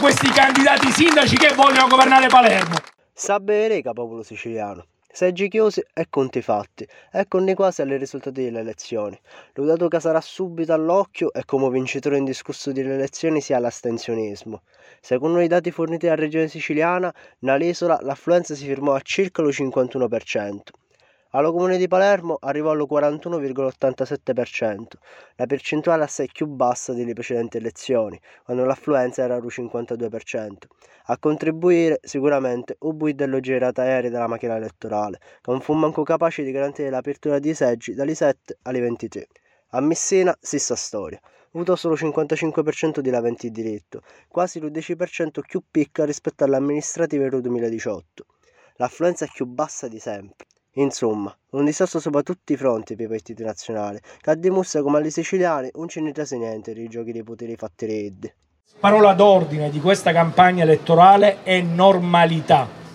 questi candidati sindaci che vogliono governare Palermo. Sa bene, popolo siciliano. Seggi chiusi e conti fatti. Eccomi quasi alle risultati delle elezioni. L'udato che sarà subito all'occhio e come vincitore indiscusso delle elezioni sia l'astensionismo. Secondo i dati forniti dalla regione siciliana, nell'isola l'affluenza si firmò a circa il 51%. Allo comune di Palermo arrivò al 41,87%, la percentuale assai più bassa delle precedenti elezioni, quando l'affluenza era al 52%. A contribuire sicuramente un bui dello girata aerei della macchina elettorale, che non fu manco capace di garantire l'apertura di seggi dagli 7 alle 23. A Messina, stessa storia. Avuto solo 55% di laventi di diritto, quasi il 10% più picca rispetto all'amministrativa del 2018. L'affluenza è più bassa di sempre. Insomma, un disastro su tutti i fronti per i partiti nazionali, che dimostra come agli siciliani non ce ne trase niente dei giochi dei poteri fatti reddi. Parola d'ordine di questa campagna elettorale è normalità.